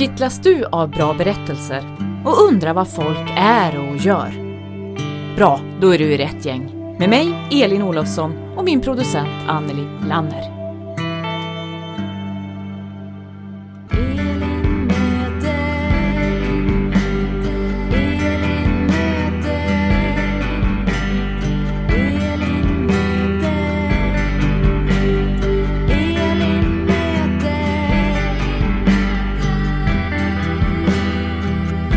Kittlas du av bra berättelser och undrar vad folk är och gör? Bra, då är du i rätt gäng. Med mig, Elin Olofsson och min producent Anneli Lanner.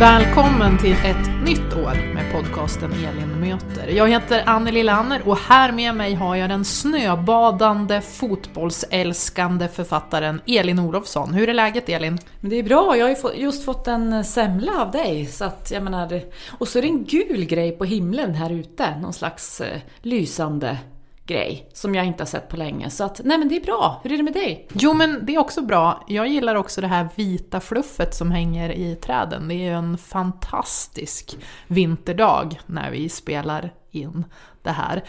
Välkommen till ett nytt år med podcasten Elin möter. Jag heter Anneli Lanner och här med mig har jag den snöbadande fotbollsälskande författaren Elin Olofsson. Hur är läget Elin? Men det är bra, jag har ju just fått en eh, semla av dig. Så att, jag menar, och så är det en gul grej på himlen här ute, någon slags eh, lysande grej som jag inte har sett på länge. Så att, nej men det är bra. Hur är det med dig? Jo men det är också bra. Jag gillar också det här vita fluffet som hänger i träden. Det är ju en fantastisk vinterdag när vi spelar in det här.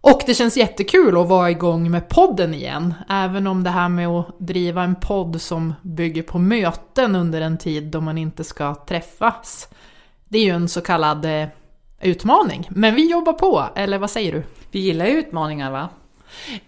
Och det känns jättekul att vara igång med podden igen. Även om det här med att driva en podd som bygger på möten under en tid då man inte ska träffas. Det är ju en så kallad eh, utmaning. Men vi jobbar på, eller vad säger du? Vi gillar utmaningar va?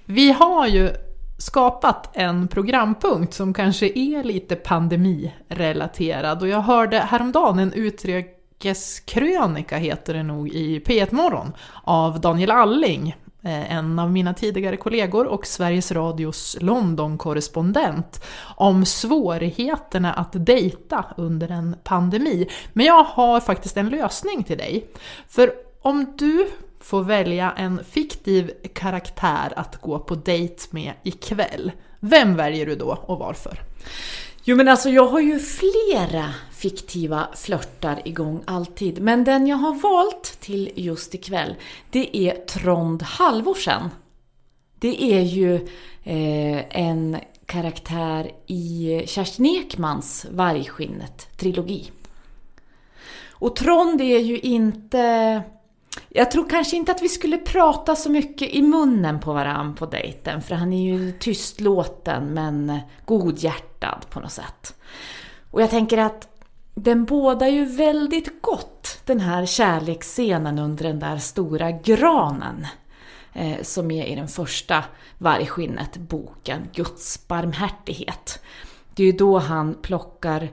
Vi har ju skapat en programpunkt som kanske är lite pandemirelaterad och jag hörde häromdagen en utrikeskrönika heter det nog i P1 Morgon av Daniel Alling, Eh, en av mina tidigare kollegor och Sveriges Radios London-korrespondent om svårigheterna att dejta under en pandemi. Men jag har faktiskt en lösning till dig. För om du får välja en fiktiv karaktär att gå på dejt med ikväll. Vem väljer du då och varför? Jo men alltså jag har ju flera fiktiva flörtar igång alltid. Men den jag har valt till just ikväll, det är Trond Halvorsen. Det är ju eh, en karaktär i Kerstin Ekmans Vargskinnet-trilogi. Och Trond är ju inte jag tror kanske inte att vi skulle prata så mycket i munnen på varann på dejten, för han är ju tystlåten men godhjärtad på något sätt. Och jag tänker att den bådar ju väldigt gott, den här kärleksscenen under den där stora granen. Eh, som är i den första Vargskinnet-boken, Guds barmhärtighet. Det är ju då han plockar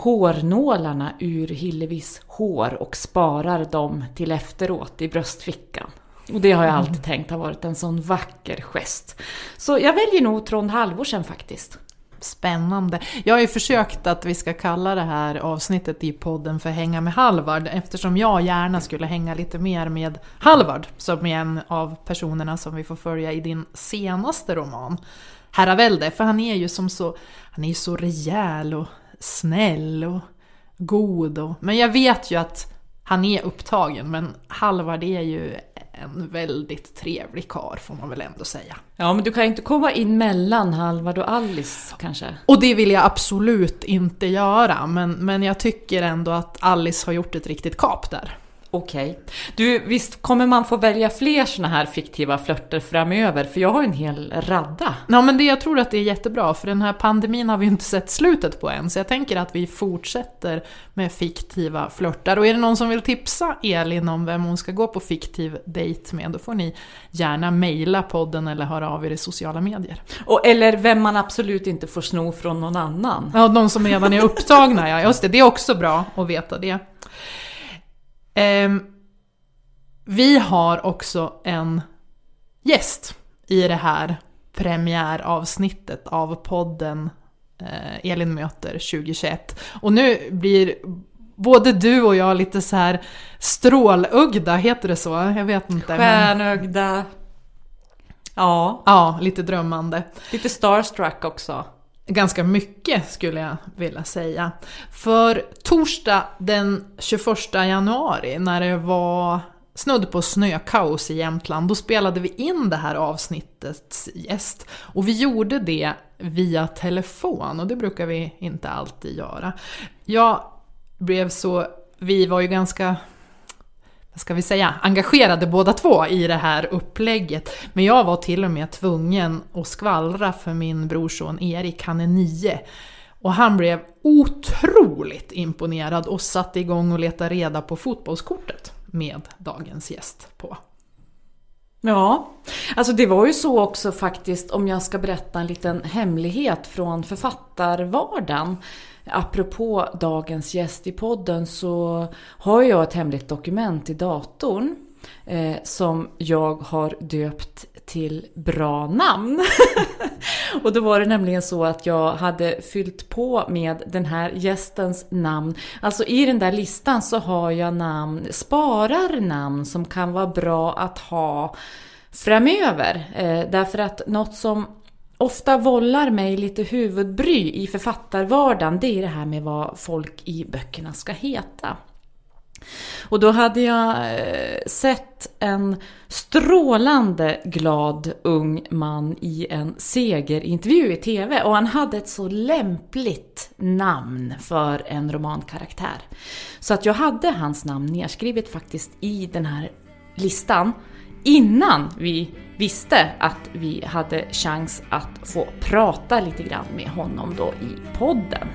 hårnålarna ur Hillevis hår och sparar dem till efteråt i bröstfickan. Och det har jag alltid tänkt har varit en sån vacker gest. Så jag väljer nog Trond Halvorsen faktiskt. Spännande. Jag har ju försökt att vi ska kalla det här avsnittet i podden för Hänga med Halvard eftersom jag gärna skulle hänga lite mer med Halvard som är en av personerna som vi får följa i din senaste roman Herravälde. För han är ju som så, han är så rejäl och snäll och god. Och, men jag vet ju att han är upptagen, men Halvard är ju en väldigt trevlig kar får man väl ändå säga. Ja, men du kan ju inte komma in mellan Halvard och Alice kanske? Och det vill jag absolut inte göra, men, men jag tycker ändå att Alice har gjort ett riktigt kap där. Okej. Okay. Du, visst kommer man få välja fler såna här fiktiva flörter framöver? För jag har en hel radda. Ja, men det, jag tror att det är jättebra, för den här pandemin har vi inte sett slutet på än. Så jag tänker att vi fortsätter med fiktiva flörtar. Och är det någon som vill tipsa Elin om vem hon ska gå på fiktiv dejt med, då får ni gärna mejla podden eller höra av er i sociala medier. Och, eller vem man absolut inte får sno från någon annan. Ja, de som redan är upptagna, ja. Just det, det är också bra att veta det. Eh, vi har också en gäst i det här premiäravsnittet av podden eh, Elin möter 2021. Och nu blir både du och jag lite så här strålögda, heter det så? Jag vet inte. Stjärnögda. Ja. Ja, lite drömmande. Lite starstruck också. Ganska mycket skulle jag vilja säga. För torsdag den 21 januari när det var snudd på snökaos i Jämtland, då spelade vi in det här avsnittets gäst. Och vi gjorde det via telefon och det brukar vi inte alltid göra. Jag blev så, vi var ju ganska vad ska vi säga, engagerade båda två i det här upplägget. Men jag var till och med tvungen att skvallra för min brorson Erik, han är nio. Och han blev otroligt imponerad och satte igång och letade reda på fotbollskortet med dagens gäst på. Ja, alltså det var ju så också faktiskt om jag ska berätta en liten hemlighet från författarvardagen. Apropå dagens gäst i podden så har jag ett hemligt dokument i datorn eh, som jag har döpt till bra namn. och då var det nämligen så att jag hade fyllt på med den här gästens namn. Alltså i den där listan så har jag namn, sparar namn som kan vara bra att ha framöver. Eh, därför att något som ofta vållar mig lite huvudbry i författarvardagen, det är det här med vad folk i böckerna ska heta. Och då hade jag eh, sett en strålande glad ung man i en segerintervju i TV och han hade ett så lämpligt namn för en romankaraktär. Så att jag hade hans namn nedskrivet faktiskt i den här listan innan vi visste att vi hade chans att få prata lite grann med honom då i podden.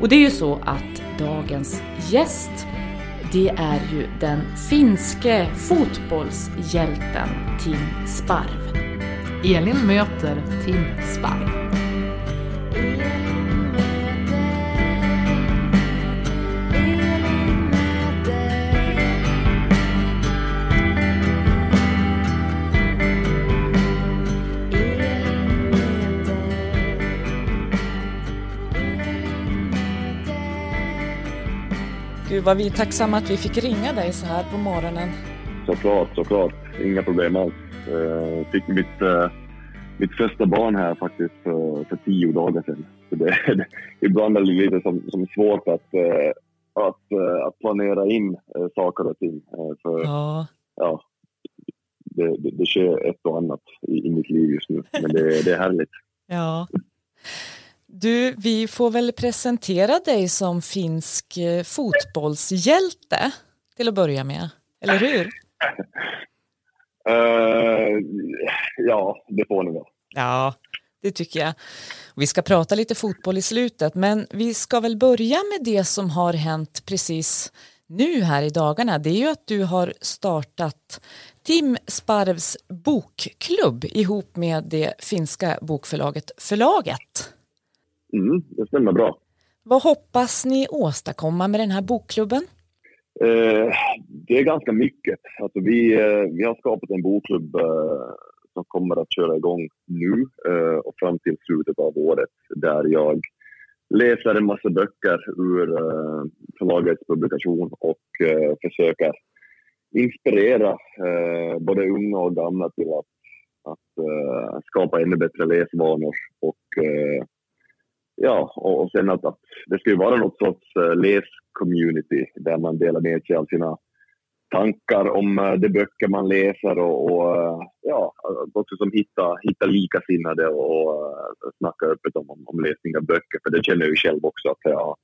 Och det är ju så att dagens gäst det är ju den finske fotbollshjälten Tim Sparv. Elin möter Tim Sparv. Gud vad vi är tacksamma att vi fick ringa dig så här på morgonen. Såklart, såklart. Inga problem alls. Jag eh, fick mitt, eh, mitt första barn här faktiskt för, för tio dagar sedan. Så det, det, ibland är det lite som, som svårt att, eh, att, att planera in saker och ting. För, ja. ja det, det, det sker ett och annat i, i mitt liv just nu, men det, det är härligt. Ja. Du, vi får väl presentera dig som finsk eh, fotbollshjälte till att börja med, eller hur? uh, ja, det får ni väl. Ja, det tycker jag. Vi ska prata lite fotboll i slutet, men vi ska väl börja med det som har hänt precis nu här i dagarna. Det är ju att du har startat Tim Sparvs bokklubb ihop med det finska bokförlaget Förlaget. Mm, det stämmer bra. Vad hoppas ni åstadkomma med den här bokklubben? Eh, det är ganska mycket. Alltså vi, eh, vi har skapat en bokklubb eh, som kommer att köra igång nu eh, och fram till slutet av året där jag läser en massa böcker ur eh, förlagets publikation och eh, försöker inspirera både unga och gamla till att, att skapa ännu bättre läsvanor och ja, och, sen att, att det ska ju vara något sorts eh, uh, läs-community där man delar med sig av sina tankar om uh, de böcker man läser och, och uh, ja, också som hitta, hitta likasinnade och uh, snacka öppet om, om, om läsning av böcker. För det känner jag ju själv också att jag har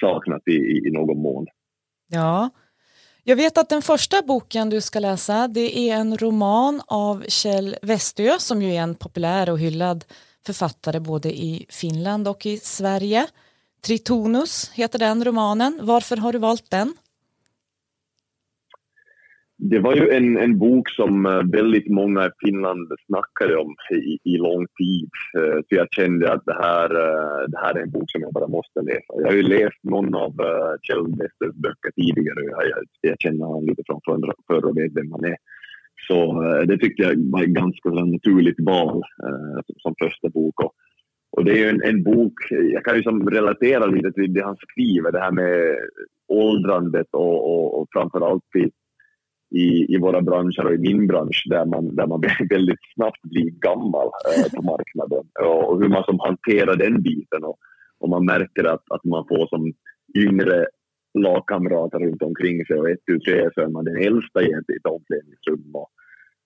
saknat i, i, i någon mån. Ja, jag vet att den första boken du ska läsa det är en roman av Kjell Westö som ju är en populär och hyllad författare både i Finland och i Sverige. Tritonus heter den romanen. Varför har du valt den? Det var ju en, en bok som eh, väldigt många i Finland snackade om i, i lång tid. Eh, så jag kände att det här, eh, det här är en bok som jag bara måste läsa. Jag har ju läst någon av Kjell Westers böcker tidigare. Jag, jag, jag känner honom lite från förr och vet vem han är. Så eh, det tyckte jag var ett ganska naturligt val eh, som första bok. Och, det är ju en, en, bok, jag kan ju som relatera lite till det han skriver, det här med åldrandet och, och, och framförallt i, i, i våra branscher och i min bransch där man, där man väldigt snabbt blir gammal eh, på marknaden och, och, hur man som hanterar den biten. Och, och man märker att, att man får som yngre lagkamrater runt omkring sig och ett, tu, tre så är man den äldsta i ett, omklädningsrum. Och,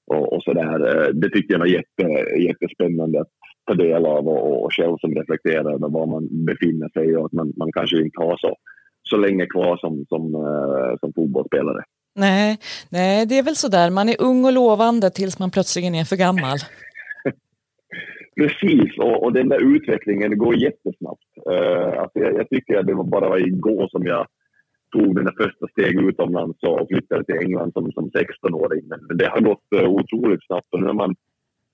och, och så där. Det tyckte jag var jätte, jättespännande att ta del av och, och själv som reflekterar över var man befinner sig och att man, man kanske inte har så, så länge kvar som, som, uh, som fotbollsspelare. Nej, nej, det är väl så där. Man är ung och lovande tills man plötsligen är för gammal. Precis, och, och den där utvecklingen går jättesnabbt. Uh, alltså jag, jag, tycker att det var bara igår som jag tog mina första steg utomlands och flyttade till England som, som 16-åring. Men det har gått eh, otroligt snabbt och nu är man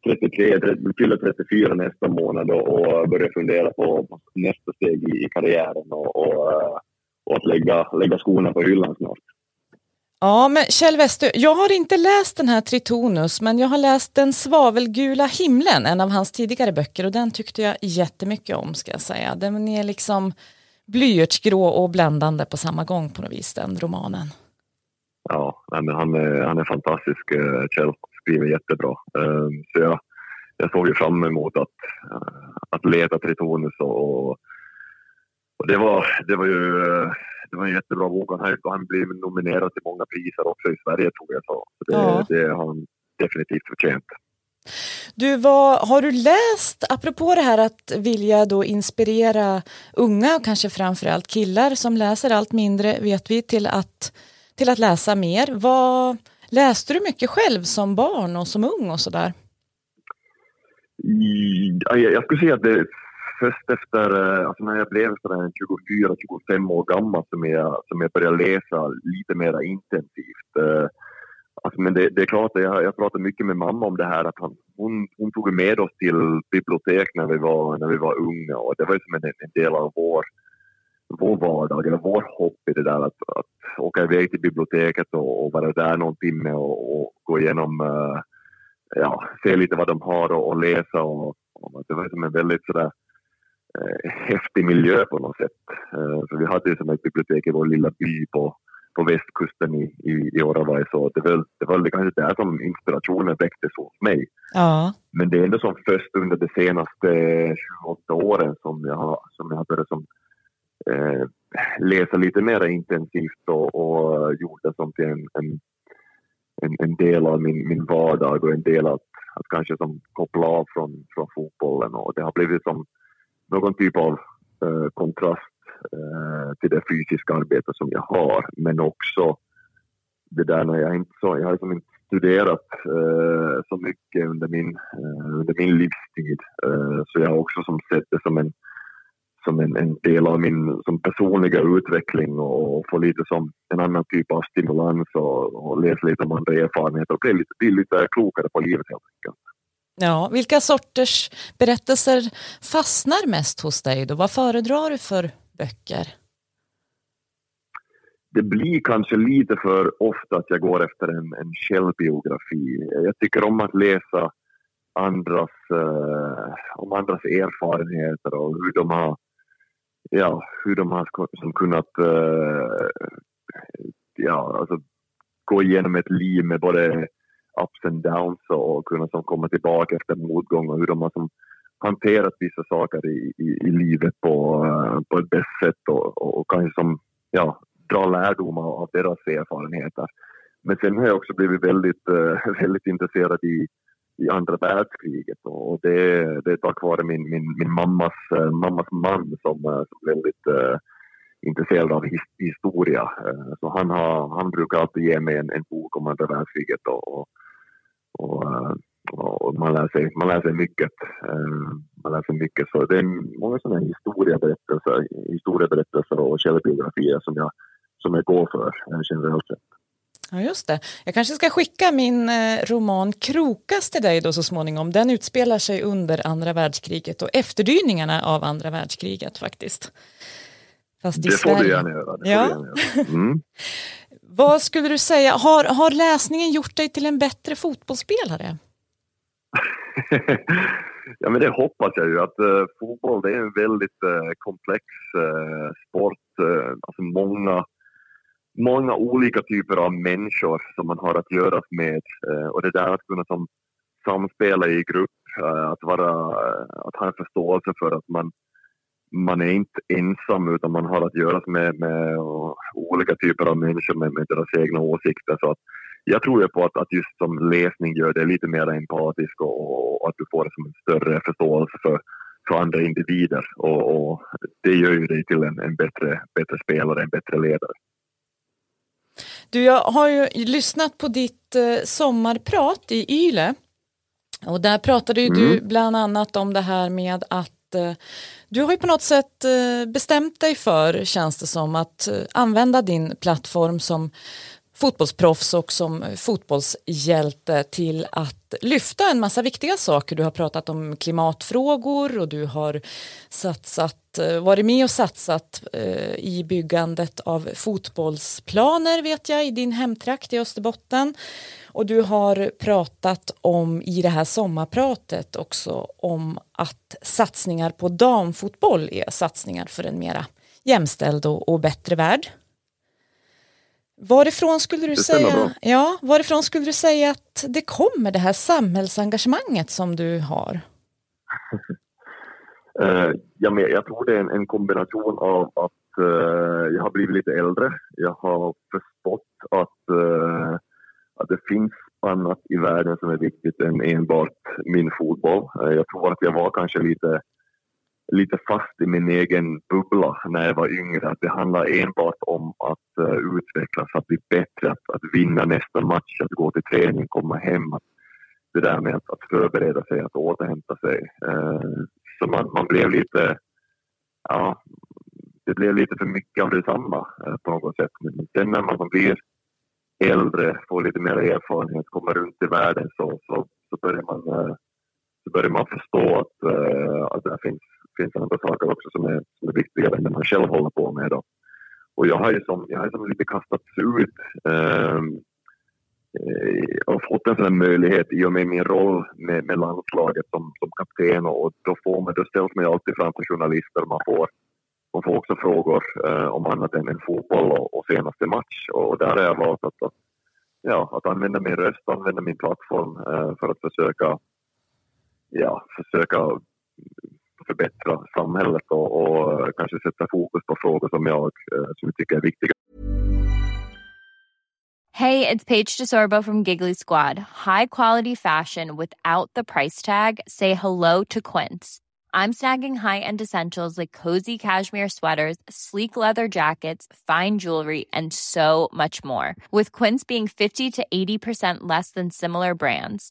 33, 30, fyller 34 nästa månad och, börjar fundera på, på nästa steg i, i karriären och, och, eh, och, att lägga, lägga skorna på hyllan snart. Ja, men Kjell Westö, jag har inte läst den här Tritonus, men jag har läst Den svavelgula himlen, en av hans tidigare böcker, och den tyckte jag jättemycket om, ska jag säga. Den är liksom blyertsgrå och bländande på samma gång på något vis, den romanen. Ja, men han, är, han är fantastisk, eh, Kjell. Skriver jättebra. Ehm, så jag, jag såg ju fram emot att, eh, att leta Tritonus och, och det, var, det var ju eh, det var en jättebra bok. Han, han blev nominerad till många priser också i Sverige tror jag. Så det, ja. det har han definitivt förtjänt. Du, vad, har du läst, apropå det här att vilja då inspirera unga och kanske framförallt killar som läser allt mindre, vet vi, till att, till att läsa mer. Vad, läste du mycket själv som barn och som ung och sådär? Jag skulle säga att det först efter, eh, alltså när jag blev 24-25 år gammal som jag, som jag började läsa lite mer intensivt. Eh, Alltså men det, det, är klart, jag, jag pratade mycket med mamma om det här att han, hon, hon tog med oss till bibliotek när vi var, när vi var unga och det var ju som en, en del av vår, vår vardag, eller vår hopp i det där att, att åka iväg till biblioteket och, och vara där någon timme och, och gå igenom, uh, ja, se lite vad de har och, och läsa och, och det var som en väldigt sådär eh, häftig miljö på något sätt. Eh, för vi hade ju som ett bibliotek i vår lilla by på, på västkusten i, i, i Oravai så det var, det var kanske där som inspirationen väcktes hos mig. Ja. Men det är ändå som först under de senaste 28 åren som jag har, som jag har börjat som, eh, läsa lite mer intensivt och, och gjort det som till en, en, en, en, del av min, min vardag och en del av att, att kanske som koppla av från, från fotbollen och det har blivit som någon typ av eh, kontrast Eh, till det fysiska arbetet som jag har. Men också det där när jag inte så, jag har liksom inte studerat eh, så mycket under min, eh, under min livstid. Eh, så jag har också som sett det som en, som en, en del av min som personliga utveckling och, och få lite som en annan typ av stimulans och, och läsa lite om andra erfarenheter och bli lite, bli lite klokare på livet helt enkelt. Ja, vilka sorters berättelser fastnar mest hos dig då? Vad föredrar du för böcker? Det blir kanske lite för ofta att jag går efter en, en självbiografi. Jag tycker om att läsa andras, eh, om andras erfarenheter och hur de har, ja, hur de har som kunnat eh, ja, alltså, gå igenom ett liv med både ups and downs och kunna som komma tillbaka efter motgång och hur de har som hanterat vissa saker i, i, i livet på, eh, på ett bäst sätt och, och, och kanske som, ja, dra lärdom av, deras erfarenheter. Men sen har jag också blivit väldigt, eh, väldigt intresserad i, i andra världskriget och det, det är tack vare min, min, min mammas, eh, mammas man som, som väldigt intresserad av his, historia. Så han, har, han brukar alltid ge mig en, en bok om andra världskriget och, och och, uh, och, man, lär sig, man lär sig mycket. Eh, man lär sig mycket. Så det är många sådana historieberättelser, historieberättelser och källbiografier som jag, som jag går för eh, generellt sett. Ja, just det. Jag kanske ska skicka min roman Krokas till dig då så småningom. Den utspelar sig under andra världskriget och efterdyningarna av andra världskriget faktiskt. Fast det får du gärna göra. Det ja. Gärna göra. Mm. Vad skulle du säga, har, har läsningen gjort dig till en bättre fotbollsspelare? ja, men det hoppas jag ju. Att uh, fotboll det är en väldigt uh, komplex uh, sport. alltså många, många olika typer av människor som man har att göra med. och det där att kunna som, samspela i grupp, att, vara, att ha en förståelse för att man man är inte ensam utan man har att göra med, med olika typer av människor med, med deras egna åsikter. Så att jag tror ju på att, att just som läsning gör det lite mer empatisk och, och att du får en större förståelse för, för andra individer. Och, och det gör ju dig till en, en bättre, bättre spelare, en bättre ledare. Du, jag har ju lyssnat på ditt eh, sommarprat i Yle. Och där pratade ju mm. du bland annat om det här med att eh, du har ju på något sätt eh, bestämt dig för, känns det som, att använda din plattform som fotbollsproffs och som fotbollshjälte till att lyfta en massa viktiga saker. Du har pratat om klimatfrågor och du har satsat, eh, varit med och satsat eh, i byggandet av fotbollsplaner vet jag i din hemtrakt i Österbotten. Och du har pratat om i det här sommarpratet också om att satsningar på damfotboll är satsningar för en mera jämställd och, och bättre värld. Varifrån skulle du säga, ja, varifrån skulle du säga att det kommer det här samhällsengagemanget som du har? uh, ja, men jag tror det är en, en kombination av att uh, jag har blivit lite äldre. Jag har förstått att, uh, att det finns annat i världen som är viktigt än enbart min fotboll. jag tror att jag var kanske lite lite fast i min egen bubbla när jag var yngre. Att det handlar enbart om att uh, utvecklas, att bli bättre, att, att vinna nästa match, att gå till träning, komma hem. Att, det där med att, att förbereda sig, att återhämta sig. Uh, så man, man blev lite, ja, det blev lite för mycket av detsamma uh, på något sätt. Men sen när man blir äldre, får lite mer erfarenhet, kommer runt i världen så, så, så börjar man så börjar man förstå att, att det finns finns andra saker också som är, som är viktigare än det man själv håller på med. Då. Och jag har ju som, jag har som lite kastats ut ehm, eh, och fått en sån här möjlighet i och med min roll med, med landslaget som, som kapten och då, får man, då ställs man ju alltid framför journalister. Man får, man får också frågor eh, om annat än, än fotboll och, och, senaste match och där har jag valt att, att, ja, att använda min röst, använda min plattform eh, för att försöka ja, försöka förbättra samhället och, och kanske sätta fokus på frågor som jag, eh, som tycker är viktiga. Hey, it's Paige DeSorbo from Giggly Squad. High quality fashion without the price tag. Say hello to Quince. I'm snagging high-end essentials like cozy cashmere sweaters, sleek leather jackets, fine jewelry, and so much more. With Quince being 50 to 80% less than similar brands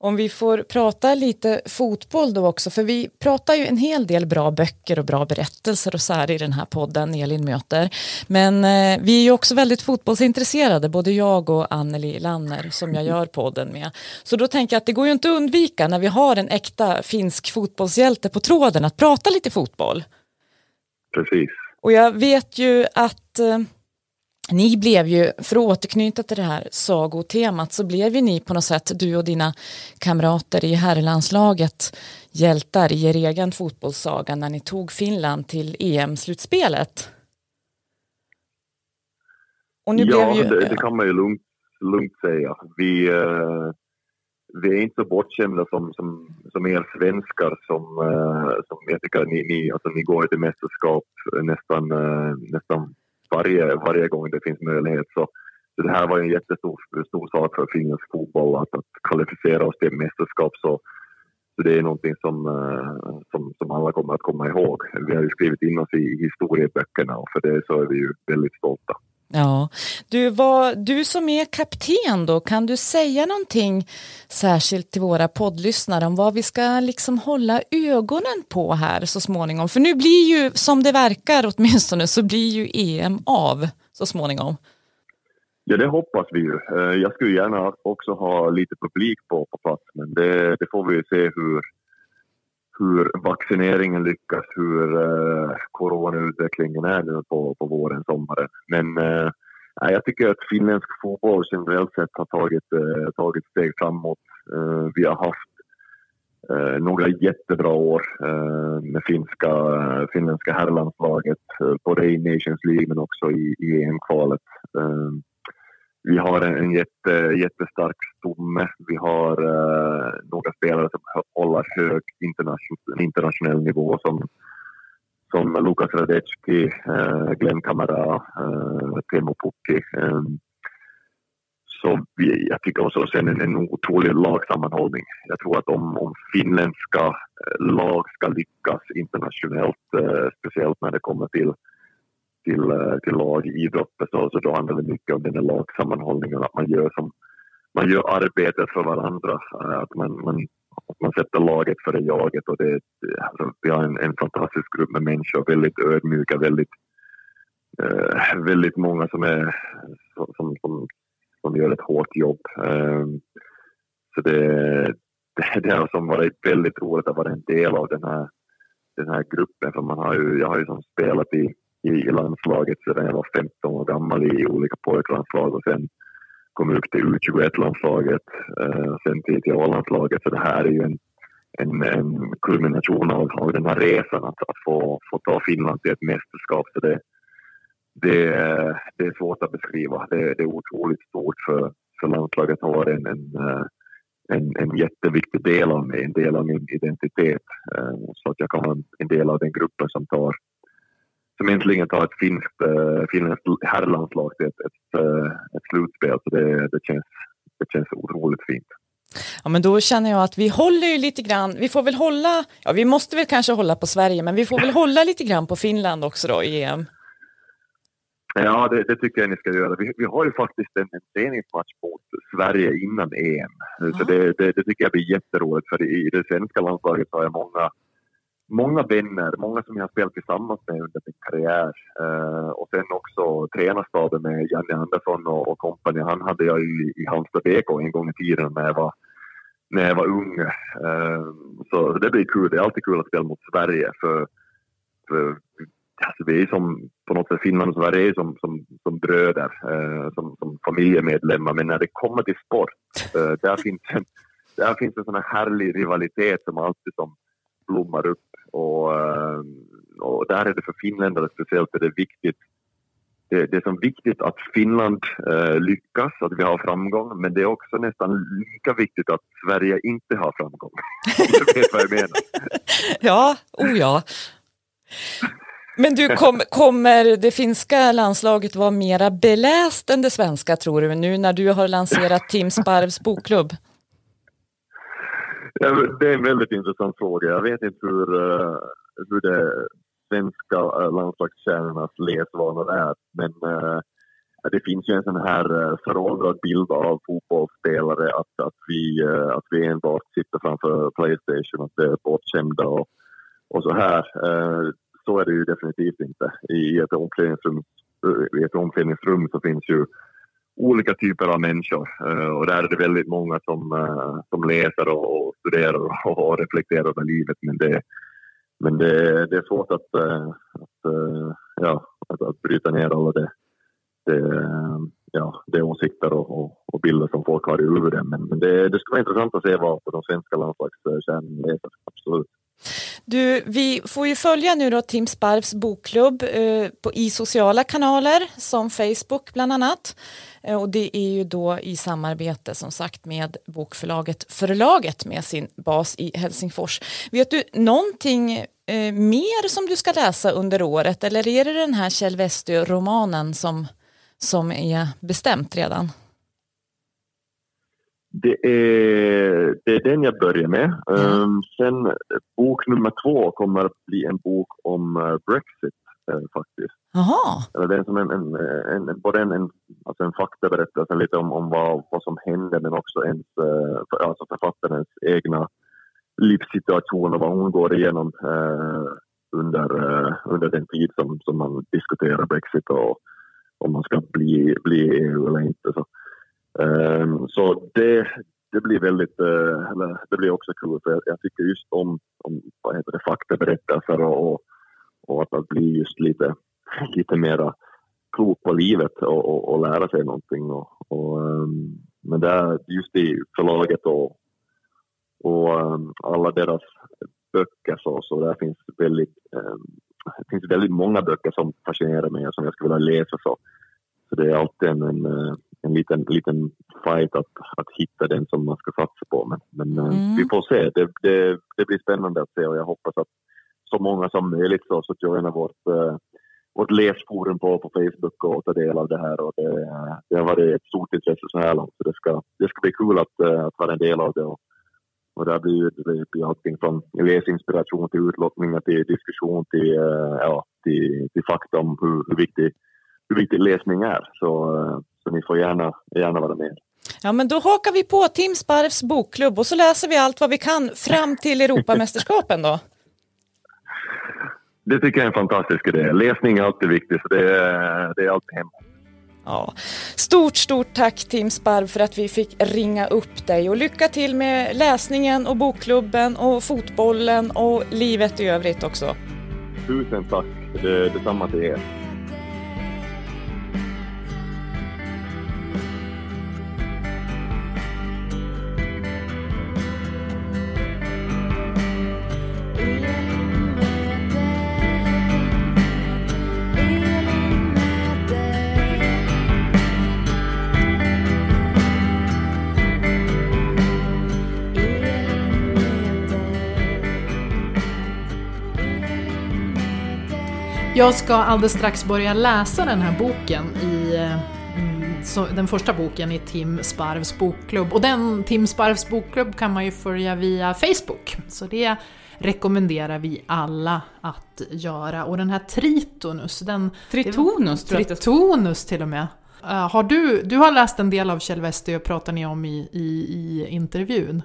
Om vi får prata lite fotboll då också, för vi pratar ju en hel del bra böcker och bra berättelser och så här i den här podden Elin möter. Men eh, vi är ju också väldigt fotbollsintresserade, både jag och Anneli Lanner som jag gör podden med. Så då tänker jag att det går ju inte att undvika när vi har en äkta finsk fotbollshjälte på tråden att prata lite fotboll. Precis. Och jag vet ju att eh, ni blev ju, för att återknyta till det här sagotemat, så blev ju ni på något sätt, du och dina kamrater i herrlandslaget, hjältar i er egen fotbollssaga när ni tog Finland till EM-slutspelet. ja, ju, det, det, kan man ju lugnt, lugnt säga. Vi, eh, vi är inte så bortskämda som, som, som er svenskar som, uh, som jag tycker ni, ni, alltså, ni går till mästerskap nästan, uh, nästan varje, varje gång det finns möjlighet. Så, så det här var en jättestor stor sak för finländsk fotboll att, att kvalificera oss till mästerskap. Så, så det är någonting som, eh, som, som alla kommer att komma ihåg. Vi har ju skrivit in oss i historieböckerna och för det så är vi ju väldigt stolta. Ja, du, vad, du som är kapten då, kan du säga någonting särskilt till våra poddlyssnare om vad vi ska liksom hålla ögonen på här så småningom? För nu blir ju, som det verkar åtminstone, så blir ju EM av så småningom. Ja, det hoppas vi ju. Eh, jag skulle gärna också ha lite publik på, på plats, men det, det får vi ju se hur, hur vaccineringen lyckas, hur eh, coronautvecklingen är nu på, på våren, sommaren. Men eh, jag tycker att finländsk fotboll generellt sett har tagit, eh, tagit steg framåt. Eh, vi har haft eh, några jättebra år eh, med finska, finländska herrlandslaget, eh, både i Nations League men också i, i EM-kvalet eh, vi har en jätte, jättestark stomme. Vi har uh, några spelare som håller hög internationell, internationell nivå som, som Lukas Radecki, uh, Glenn Kamara, uh, Teemu Pukki. Um, så vi, jag tycker också sen en, en otrolig lagsammanhållning. Jag tror att om, om finländska lag ska lyckas internationellt, speciellt när det kommer till till, eh, till lagidrotter så, så då handlar det mycket om den här lagsammanhållningen, att man gör, som, man gör arbetet för varandra, eh, att man, man, att man sätter laget före jaget och det, alltså, vi har en, en fantastisk grupp med människor, väldigt ödmjuka, väldigt, eh, väldigt många som, är, som, som, som gör ett hårt jobb. Eh, så det, det, det har som varit väldigt roligt att vara en del av den här, den här gruppen, för man har ju, jag har ju som spelat i i landslaget sedan jag var 15 år gammal i olika pojklandslag och sen kom upp till U21-landslaget, eh, sen till, A-landslaget. Så det här är ju en, en, en kulmination av, av den här resan att, att få, få ta Finland till ett mästerskap. Så det, det, det är svårt att beskriva. Det, det är otroligt stort för, för landslaget har en, en, eh, en, en jätteviktig del av mig, en del av min identitet. Eh, så att jag kan vara en del av den gruppen som tar som äntligen tar ett finskt, äh, finländskt herrlandslag till ett, ett, äh, ett slutspel. Så det, det, känns, det känns otroligt fint. Ja, men då känner jag att vi håller ju lite grann, vi får väl hålla, ja vi måste väl kanske hålla på Sverige, men vi får väl hålla lite grann på Finland också då i EM. Ja, det, det, tycker jag ni ska göra. Vi, vi har ju faktiskt en, en träningsmatch mot Sverige innan EM. Så det, det, det, tycker jag blir jätteroligt, för i det svenska landslaget har jag många många vänner, många som jag har spelat tillsammans med under min karriär. Eh, och sen också tränarstaben med Janne Andersson och, och kompani. Han hade jag i, i Halmstad BK en gång i tiden när jag var, när jag var ung. Eh, så det blir kul. Det är alltid kul att spela mot Sverige. För, för alltså vi är som, på något sätt, Finland och Sverige är som, som, som bröder, eh, som, som familjemedlemmar. Men när det kommer till sport, eh, där finns en, där finns en sån här härlig rivalitet som alltid som blommar upp och, eh, och där är det för finländare speciellt är det viktigt det, det är som viktigt att Finland eh, lyckas, att vi har framgång, men det är också nästan lika viktigt att Sverige inte har framgång. Om du vet vad jag menar. ja, oh ja. Men du, kom, kommer det finska landslaget vara mera beläst än det svenska tror du, nu när du har lanserat Tim Sparvs bokklubb? Det är en väldigt intressant fråga. Jag vet inte hur, eh, hur det svenska eh, landslagskärnornas läsvanor är. Men eh, det finns ju en sån här föråldrad bild av fotbollsspelare att, att, vi, att vi enbart sitter framför Playstation, att vi är bortskämda och, och så här. Så är det ju definitivt inte. I ett omklädningsrum, i ett omklädningsrum så finns ju olika typer av människor eh, och där är det väldigt många som, eh, som läser och, studerar och reflekterar över livet men det, men det, det är svårt att, eh, att, ja, att, att bryta ner alla det, det, ja, det åsikter och, och, och, bilder som folk har i huvudet. Men, men det, det skulle vara intressant att se vad på de svenska landslagskärnorna läser, absolut. Du, vi får ju följa nu då Tim Sparvs bokklubb eh, på, i sociala kanaler som Facebook bland annat. Eh, och det är ju då i samarbete som sagt med bokförlaget Förlaget med sin bas i Helsingfors. Vet du någonting eh, mer som du ska läsa under året eller är det den här Kjell Westö-romanen som, som är bestämt redan? Det är, det är den jag börjar med. Mm. Sen bok nummer två kommer att bli en bok om uh, Brexit uh, faktiskt. Jaha. Det är som en, en, en, både en, en, alltså en faktaberättelse lite om, om vad, vad som hände men också ens, uh, för, alltså författarens egna livssituation och vad hon går igenom under, under den tid som, som man diskuterar Brexit och om man ska bli, bli EU eller inte. Så Ehm, så det, det blir väldigt, uh, eller, det blir också kul för jag, jag, tycker just om, om vad heter det, faktaberättelser och, och, och att, att bli just lite, lite mera klok på livet och, och, och lära sig någonting. Och, och um, men där, just i förlaget och, och um, alla deras böcker så, så där finns väldigt, um, det finns väldigt många böcker som fascinerar mig och som jag skulle vilja läsa. Så, så det är alltid en, en eh, en liten, liten fight att, att hitta den som man ska satsa på. Men, men eh, mm. vi får se. Det, det, det, blir spännande att se och jag hoppas att så många som möjligt så, så joinar vårt, uh, vårt läsforum på, på Facebook och tar del av det här. Och det, det har varit ett stort intresse så här långt så det ska, det ska bli kul att, uh, att vara en del av det. Och, och där blir det blir allting från läsinspiration till utlottningar till diskussion till, ja, till, till fakta om hur, hur, viktig, hur viktig läsning är. Så, så ni får gärna, gärna vara med. Ja, men då hakar vi på Tim Sparvs bokklubb och så läser vi allt vad vi kan fram till Europamästerskapen då. Det tycker jag är en fantastisk idé. Läsning är alltid viktigt, så det är, det är alltid hemma. Ja. Stort, stort tack Tim Sparv för att vi fick ringa upp dig och lycka till med läsningen och bokklubben och fotbollen och livet i övrigt också. Tusen tack, det, detsamma till er. Jag ska alldeles strax börja läsa den här boken i mm, den första boken i Tim Sparvs bokklubb. Och den Tim Sparvs bokklubb kan man ju följa via Facebook. Så det rekommenderar vi alla att göra. Och den här Tritonus, den... Tritonus tror jag Tritonus till och med. Uh, har du, du har läst en del av Kjell Westö, pratar ni om i, i, i intervjun.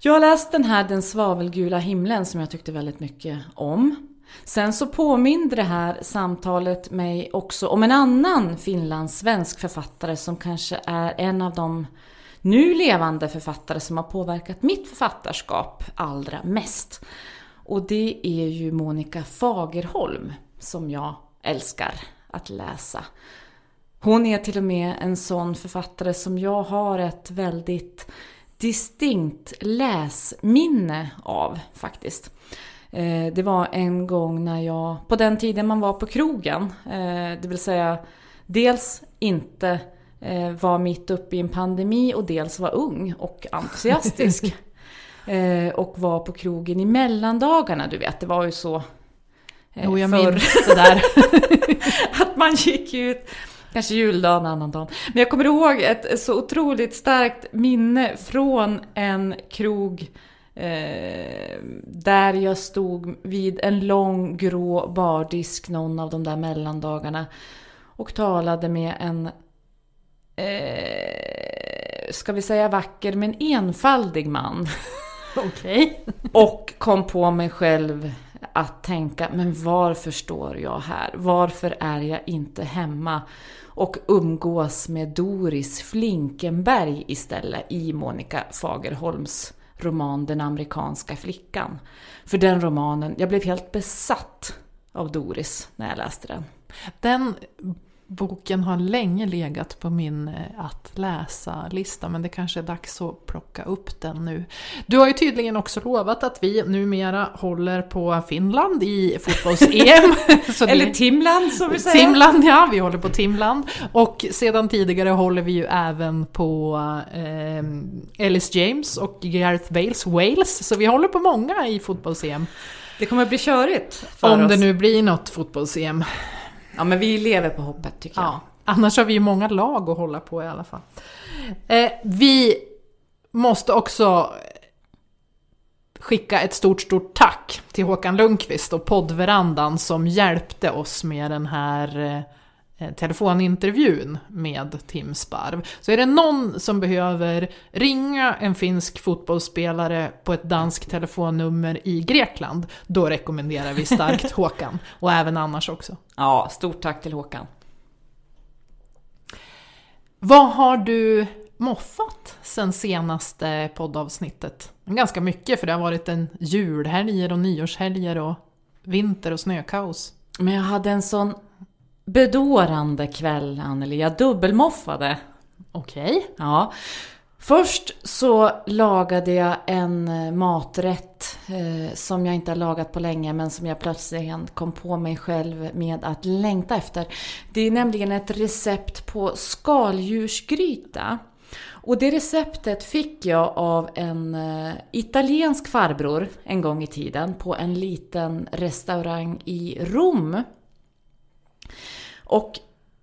Jag har läst den här Den svavelgula himlen som jag tyckte väldigt mycket om. Sen så påminner det här samtalet mig också om en annan finlandssvensk författare som kanske är en av de nu levande författare som har påverkat mitt författarskap allra mest. Och det är ju Monica Fagerholm som jag älskar att läsa. Hon är till och med en sån författare som jag har ett väldigt distinkt läsminne av faktiskt. Eh, det var en gång när jag, på den tiden man var på krogen, eh, det vill säga dels inte eh, var mitt uppe i en pandemi och dels var ung och entusiastisk. och var på krogen i mellandagarna, du vet, det var ju så Jo, jag det där. att man gick ut, kanske juldagen, annan dag. Men jag kommer ihåg ett så otroligt starkt minne från en krog Eh, där jag stod vid en lång grå bardisk någon av de där mellandagarna och talade med en, eh, ska vi säga vacker, men enfaldig man. Okej. Och kom på mig själv att tänka, men varför står jag här? Varför är jag inte hemma? Och umgås med Doris Flinkenberg istället i Monica Fagerholms roman Den amerikanska flickan. För den romanen, jag blev helt besatt av Doris när jag läste den. Den Boken har länge legat på min eh, att läsa-lista men det kanske är dags att plocka upp den nu. Du har ju tydligen också lovat att vi numera håller på Finland i fotbolls-EM. Eller Timland som vi säger. Timland, ja, vi håller på Timland. Och sedan tidigare håller vi ju även på eh, Ellis James och Gareth Bales Wales. Så vi håller på många i fotbolls-EM. Det kommer att bli körigt Om oss. det nu blir något fotbolls-EM. Ja, men vi lever på hoppet tycker jag. Ja, annars har vi ju många lag att hålla på i alla fall. Eh, vi måste också skicka ett stort, stort tack till Håkan Lundqvist och poddverandan som hjälpte oss med den här eh, telefonintervjun med Tim Sparv. Så är det någon som behöver ringa en finsk fotbollsspelare på ett danskt telefonnummer i Grekland, då rekommenderar vi starkt Håkan. Och även annars också. Ja, stort tack till Håkan. Vad har du moffat sen senaste poddavsnittet? Ganska mycket för det har varit en julhelger och nyårshelger och vinter och snökaos. Men jag hade en sån bedårande kväll, Anneli. Jag dubbelmoffade. Okej. Ja. Först så lagade jag en eh, maträtt eh, som jag inte har lagat på länge men som jag plötsligt kom på mig själv med att längta efter. Det är nämligen ett recept på skaldjursgryta. Och det receptet fick jag av en eh, italiensk farbror en gång i tiden på en liten restaurang i Rom. Och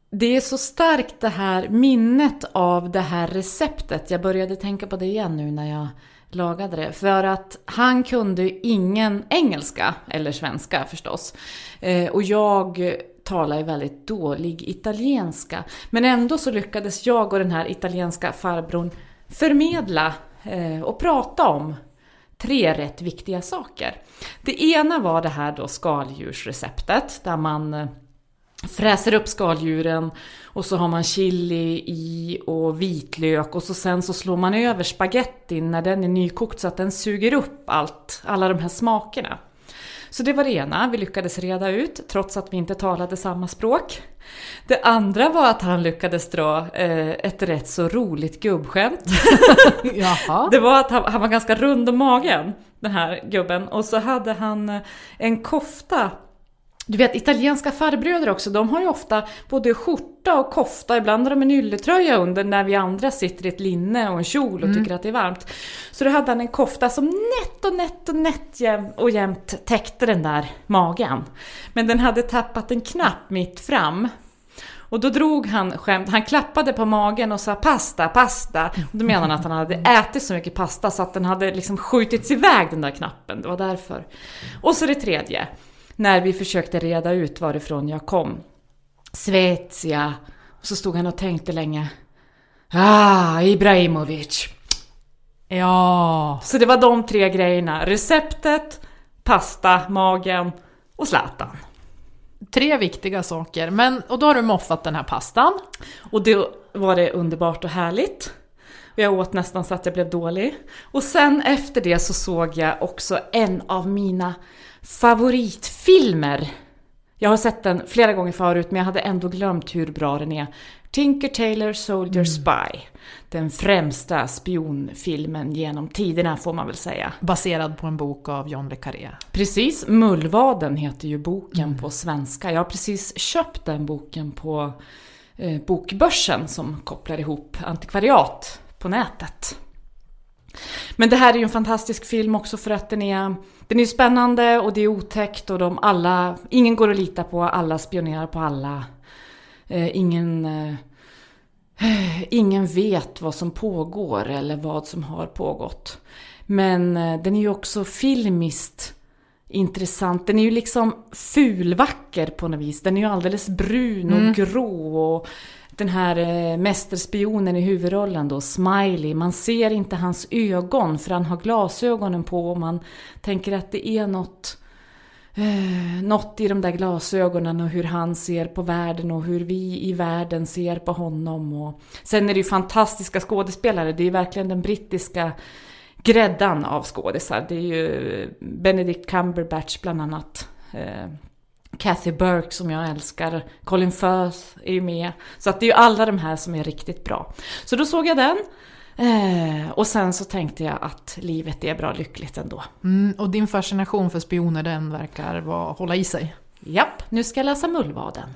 det är så starkt det här minnet av det här receptet. Jag började tänka på det igen nu när jag lagade det. För att han kunde ingen engelska, eller svenska förstås. Eh, och jag talar ju väldigt dålig italienska. Men ändå så lyckades jag och den här italienska farbrorn förmedla eh, och prata om tre rätt viktiga saker. Det ena var det här då skaldjursreceptet där man eh, fräser upp skaldjuren och så har man chili i och vitlök och så sen så slår man över spagettin när den är nykokt så att den suger upp allt, alla de här smakerna. Så det var det ena, vi lyckades reda ut trots att vi inte talade samma språk. Det andra var att han lyckades dra eh, ett rätt så roligt gubbskämt. Det var att han, han var ganska rund om magen, den här gubben. Och så hade han eh, en kofta du vet italienska farbröder också, de har ju ofta både skjorta och kofta, ibland har de en ylletröja under när vi andra sitter i ett linne och en kjol och tycker att det är varmt. Så då hade han en kofta som nätt och nätt och nätt jäm, och jämnt täckte den där magen. Men den hade tappat en knapp mitt fram. Och då drog han skämt, han klappade på magen och sa pasta, pasta. Och då menade han att han hade ätit så mycket pasta så att den hade liksom skjutits iväg den där knappen, det var därför. Och så det tredje när vi försökte reda ut varifrån jag kom. Svezia. Och så stod han och tänkte länge. Ah, Ibrahimovic. Ja. Så det var de tre grejerna. Receptet, pasta, magen och Zlatan. Tre viktiga saker. Men, och då har du moffat den här pastan. Och då var det underbart och härligt. Jag åt nästan så att jag blev dålig. Och sen efter det så såg jag också en av mina favoritfilmer. Jag har sett den flera gånger förut men jag hade ändå glömt hur bra den är. Tinker Tailor Soldier Spy. Den främsta spionfilmen genom tiderna får man väl säga. Baserad på en bok av John le Carré. Precis, Mullvaden heter ju boken på svenska. Jag har precis köpt den boken på eh, Bokbörsen som kopplar ihop antikvariat på nätet. Men det här är ju en fantastisk film också för att den är, den är spännande och det är otäckt och de alla, ingen går att lita på, alla spionerar på alla. Eh, ingen, eh, ingen vet vad som pågår eller vad som har pågått. Men eh, den är ju också filmiskt intressant. Den är ju liksom fulvacker på något vis. Den är ju alldeles brun och grå och den här eh, mästerspionen i huvudrollen då, Smiley, man ser inte hans ögon för han har glasögonen på och man tänker att det är något, eh, något i de där glasögonen och hur han ser på världen och hur vi i världen ser på honom. Och sen är det ju fantastiska skådespelare, det är verkligen den brittiska gräddan av skådisar. Det är ju eh, Benedict Cumberbatch bland annat. Eh, Kathy Burke som jag älskar, Colin Firth är ju med. Så att det är ju alla de här som är riktigt bra. Så då såg jag den. Eh, och sen så tänkte jag att livet är bra lyckligt ändå. Mm, och din fascination för spioner den verkar vara, hålla i sig. Japp, nu ska jag läsa Mullvaden.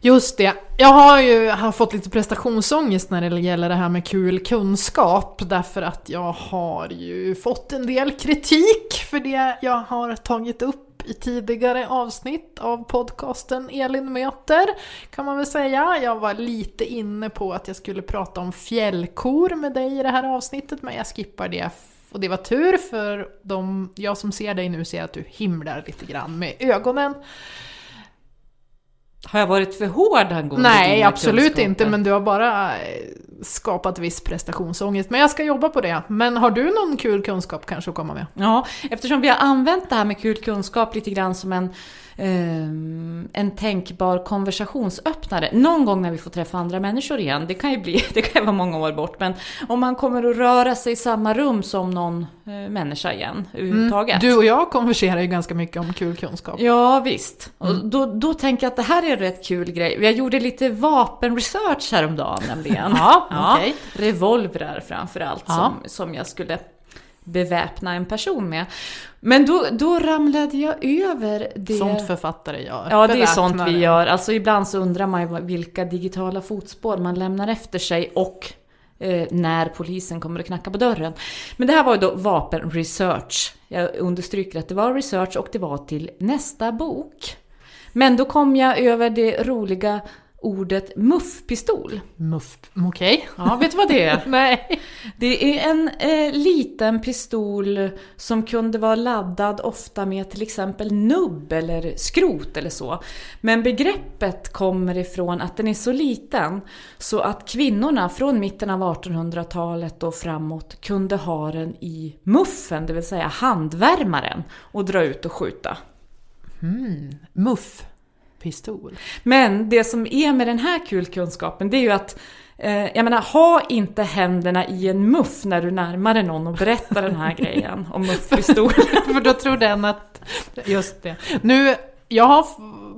Just det. Jag har ju har fått lite prestationsångest när det gäller det här med kul kunskap därför att jag har ju fått en del kritik för det jag har tagit upp i tidigare avsnitt av podcasten Elin möter kan man väl säga. Jag var lite inne på att jag skulle prata om fjällkor med dig i det här avsnittet men jag skippar det och det var tur för de, jag som ser dig nu ser att du himlar lite grann med ögonen. Har jag varit för hård angående Nej, dina absolut inte, men du har bara eh, skapat viss prestationsångest. Men jag ska jobba på det. Men har du någon kul kunskap kanske att komma med? Ja, eftersom vi har använt det här med kul kunskap lite grann som en, en tänkbar konversationsöppnare. Någon gång när vi får träffa andra människor igen, det kan ju bli, det kan ju vara många år bort, men om man kommer att röra sig i samma rum som någon eh, människa igen överhuvudtaget. Du och jag konverserar ju ganska mycket om kul kunskap. Ja, visst. Och då, då tänker jag att det här är en rätt kul grej. Jag gjorde lite vapenresearch häromdagen nämligen. Ja, okej. Revolvrar framförallt Ja. som, som jag skulle beväpna en person med. Men då, då ramlade jag över det... Sånt författare gör. Ja, det är sånt vi gör. Alltså ibland så undrar man ju vilka digitala fotspår man lämnar efter sig och eh, när polisen kommer att knacka på dörren. Men det här var ju då vapenresearch. Jag understryker att det var research och det var till nästa bok. Men då kom jag över det roliga ordet muffpistol. Muff, okej. Ja, vet du vad det är? Nej. Det är en eh, liten pistol som kunde vara laddad ofta med till exempel nubb eller skrot eller så. Men begreppet kommer ifrån att den är så liten så att kvinnorna från mitten av 1800-talet och framåt kunde ha den i muffen, det vill säga handvärmaren, och dra ut och skjuta. Muff. Pistol. Men det som är med den här kulkunskapen det är ju att eh, jag menar, ha inte händerna i en muff när du närmar dig någon och berättar den här grejen om muffpistol. För då tror den att... Just det. Nu, jag har,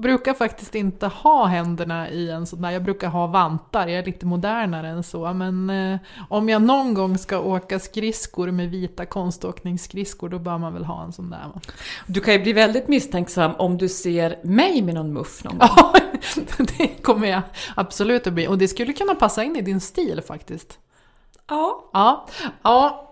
brukar faktiskt inte ha händerna i en sån där, jag brukar ha vantar, jag är lite modernare än så. Men eh, om jag någon gång ska åka skridskor med vita konståkningsskridskor, då bör man väl ha en sån där. va? Du kan ju bli väldigt misstänksam om du ser mig med någon muff någon gång. Ja, det kommer jag absolut att bli. Och det skulle kunna passa in i din stil faktiskt. Ja. Ja, ja.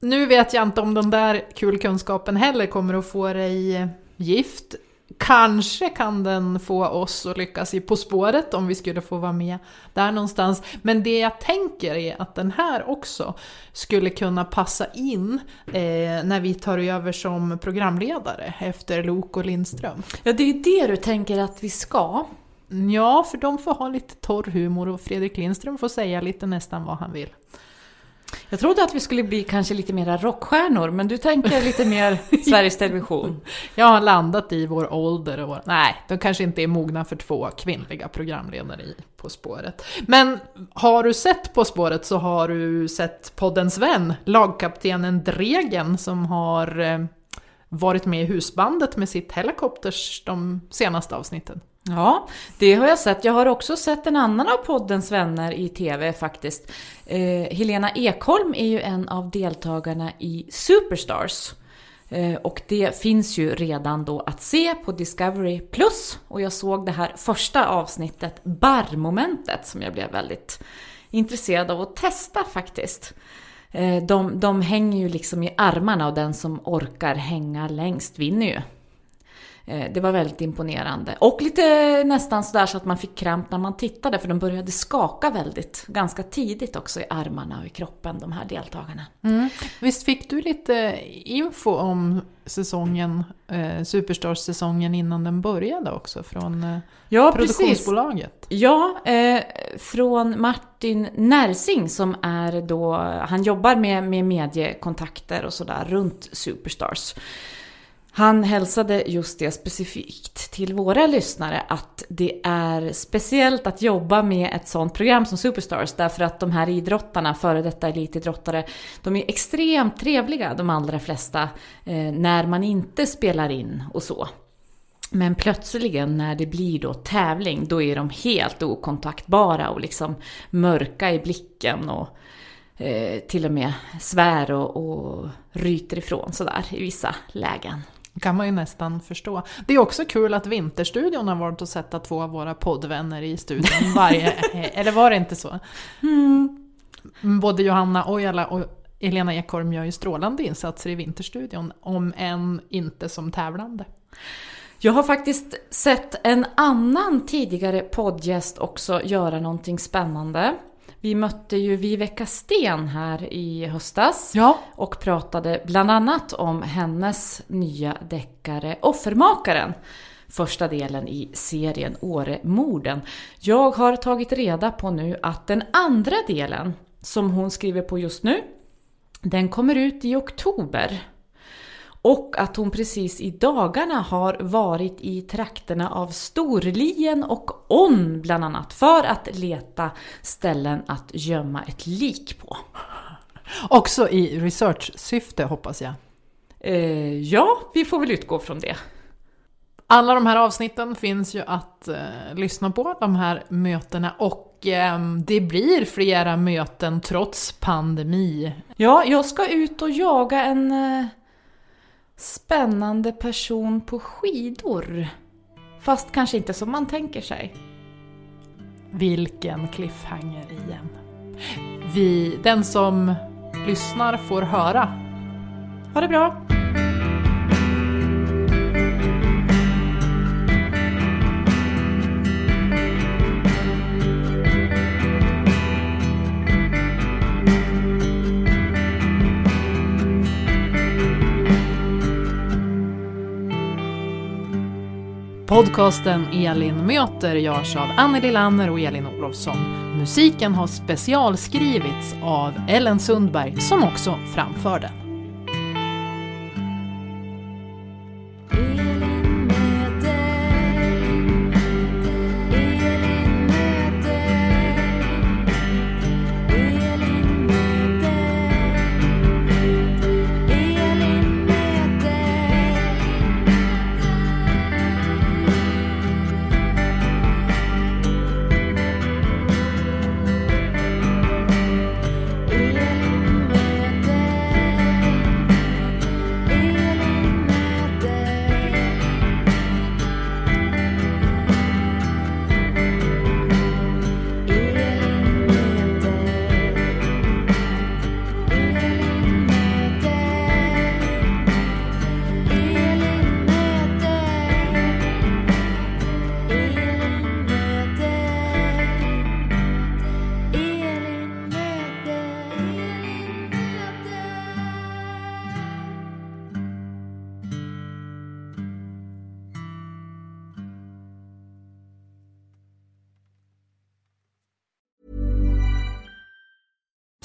Nu vet jag inte om den där kulkunskapen heller kommer att få dig gift. Kanske kan den få oss att lyckas i På spåret om vi skulle få vara med där någonstans. Men det jag tänker är att den här också skulle kunna passa in eh, när vi tar över som programledare efter Lok och Lindström. ja, det är ju det du tänker att vi ska. Ja, för de får ha lite torr humor och Fredrik Lindström får säga lite nästan vad han vill. Jag trodde att vi skulle bli kanske lite mera rockstjärnor, men du tänker lite mer Sveriges Television. Jag har landat i vår ålder och vår... Nej, de kanske inte är mogna för två kvinnliga programledare i På spåret. Men har du sett På spåret så har du sett poddens vän, lagkaptenen Dregen, som har eh, varit med i husbandet med sitt Helicopters de senaste avsnitten. Ja, det har jag sett. Jag har också sett en annan av poddens vänner i TV faktiskt. Eh, Helena Ekholm är ju en av deltagarna i Superstars. Eh, och det finns ju redan då att se på Discovery Plus. Och jag såg det här första avsnittet, barrmomentet, som jag blev väldigt intresserad av att testa faktiskt. Eh, de, de hänger ju liksom i armarna och den som orkar hänga längst vinner ju. Eh, Det var väldigt imponerande. Och lite nästan sådär så att man fick kramp när man tittade för de började skaka väldigt, ganska tidigt också i armarna och i kroppen, de här deltagarna. Visst fick du lite info om säsongen, eh, Superstars-säsongen innan den började också från eh, Ja, produktionsbolaget? Ja, eh, från Martin Närsing som är då, han jobbar med, med mediekontakter och sådär runt Superstars. Han hälsade just det specifikt till våra lyssnare att det är speciellt att jobba med ett sånt program som Superstars därför att de här idrottarna, före detta elitidrottare, de är extremt trevliga de allra flesta eh, när man inte spelar in och så. Men plötsligen när det blir då tävling, då är de helt okontaktbara och liksom mörka i blicken och eh, till och med svär och, och ryter ifrån sådär i vissa lägen kan man ju nästan förstå. Det är också kul att Vinterstudion har varit och sätta två av våra poddvänner i studion varje... eller var det inte så? Mm. Både Johanna Ojala och Elena Ekholm gör ju strålande insatser i Vinterstudion, om än inte som tävlande. Jag har faktiskt sett en annan tidigare poddgäst också göra någonting spännande. Vi mötte ju Viveka Sten här i höstas ja. och pratade bland annat om hennes nya deckare Offermakaren. Första delen i serien Åremorden. Jag har tagit reda på nu att den andra delen, som hon skriver på just nu, den kommer ut i oktober. Och att hon precis i dagarna har varit i trakterna av Storlien och On bland annat för att leta ställen att gömma ett lik på. Också i research-syfte hoppas jag. Eh, ja, vi får väl utgå från det. Alla de här avsnitten finns ju att eh, lyssna på, de här mötena. Och eh, det blir flera möten trots pandemi. Ja, jag ska ut och jaga en eh, spännande person på skidor. Fast kanske inte som man tänker sig. Vilken cliffhanger igen. Vi, den som lyssnar får höra. Ha det bra! Podcasten Elin möter görs av Anneli Lanner och Elin Olofsson. Musiken har specialskrivits av Ellen Sundberg som också framför den.